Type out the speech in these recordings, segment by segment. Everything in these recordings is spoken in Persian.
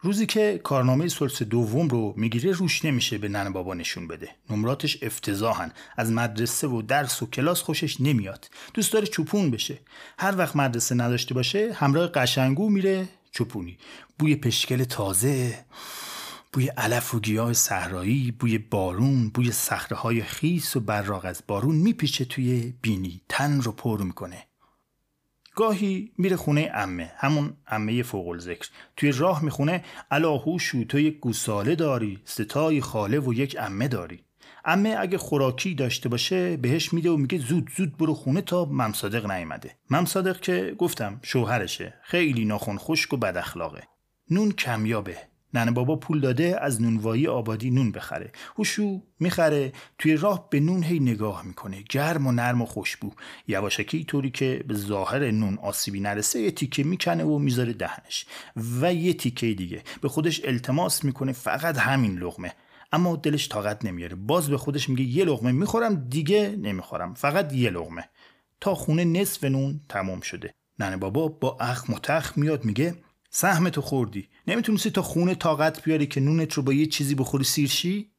روزی که کارنامه سلس دوم رو می‌گیره روش نمیشه به ننه بابا نشون بده. نمراتش افتضاحن. از مدرسه و درس و کلاس خوشش نمیاد. دوست داره چوپون بشه. هر وقت مدرسه نداشته باشه همراه قشنگو میره چوپونی. بوی پشکل تازه بوی علف و گیاه صحرایی بوی بارون بوی صخره های خیس و براق از بارون میپیچه توی بینی. تن رو پر می‌کنه. گاهی میره خونه امه همون امه فوق ذکر توی راه می‌خونه شو تو یک گوساله داری ستای خاله و یک امه داری. امه اگه خوراکی داشته باشه بهش میده و میگه زود زود برو خونه تا ممصادق نیومده. ممصادق که گفتم شوهرشه. خیلی ناخون خشک و بد اخلاقه نون کمیابه. ننه بابا پول داده از نونوایی آبادی نون بخره. هوشو می‌خره توی راه به نون هی نگاه می‌کنه. گرم و نرم و خوشبو. یواشکی طوری که به ظاهر نون آسیبی نرسه یه تیکه می‌کنه و می‌ذاره دهنش. و یه تیکه دیگه. به خودش التماس می‌کنه فقط همین لغمه اما دلش طاقت نمیاره. باز به خودش میگه یه لغمه می‌خورم دیگه نمی‌خورم. فقط یه لغمه تا خونه نصف نون تمام شده. ننه بابا با اخ متخ میاد میگه سهم تو خوردی. نمی‌تونستی تا خونه طاقت بیاری که نونت رو با یه چیزی بخوری سیرشی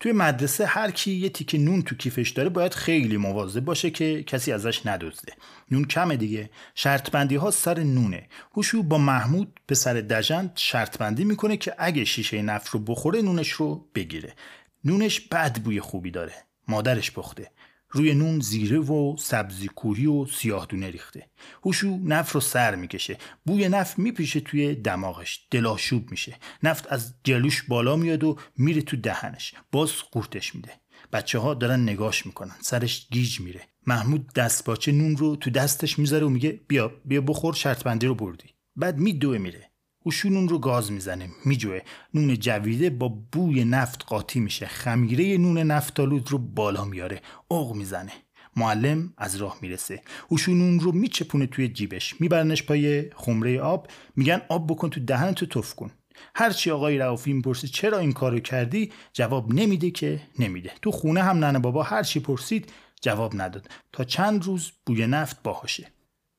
توی مدرسه هر کی یه تیکه نون تو کیفش داره باید خیلی مواظب باشه که کسی ازش ندزده. نون کمه دیگه. شرط بندی ها سر نونه. هوشو با محمود پسر دژند شرط بندی می‌کنه که اگه شیشه نفت رو بخوره نونش رو بگیره. نونش بد بوی خوبی داره. مادرش پخته. روی نون زیره و سبزی کوهی و سیاه دونه ریخته. هوشو نفت رو سر می‌کشه. بوی نفت میپیشه توی دماغش. دلاشوب میشه. نفت از جلوش بالا میاد و میره تو دهنش. باز قورتش میده. بچه ها دارن نگاش می‌کنن. سرش گیج میره. محمود دستپاچه نون رو تو دستش می‌ذاره و میگه بیا بیا بخور شرط بندی رو بردی. بعد میدوه میره. اوشو نون رو گاز می‌زنه. میجوه. نون جویده با بوی نفت قاطی میشه. خمیره نون نفتالود رو بالا میاره. اوق می‌زنه. معلم از راه می‌رسه. اوشو نون رو میچپونه توی جیبش. میبرنش پای خمره آب. میگن آب بکن تو دهن تو تف کن. هرچی آقای رعافی می‌پرسه چرا این کارو کردی؟ جواب نمیده که نمیده. تو خونه هم ننه بابا. هرچی پرسید جواب نداد. تا چند روز بوی نفت باهاشه.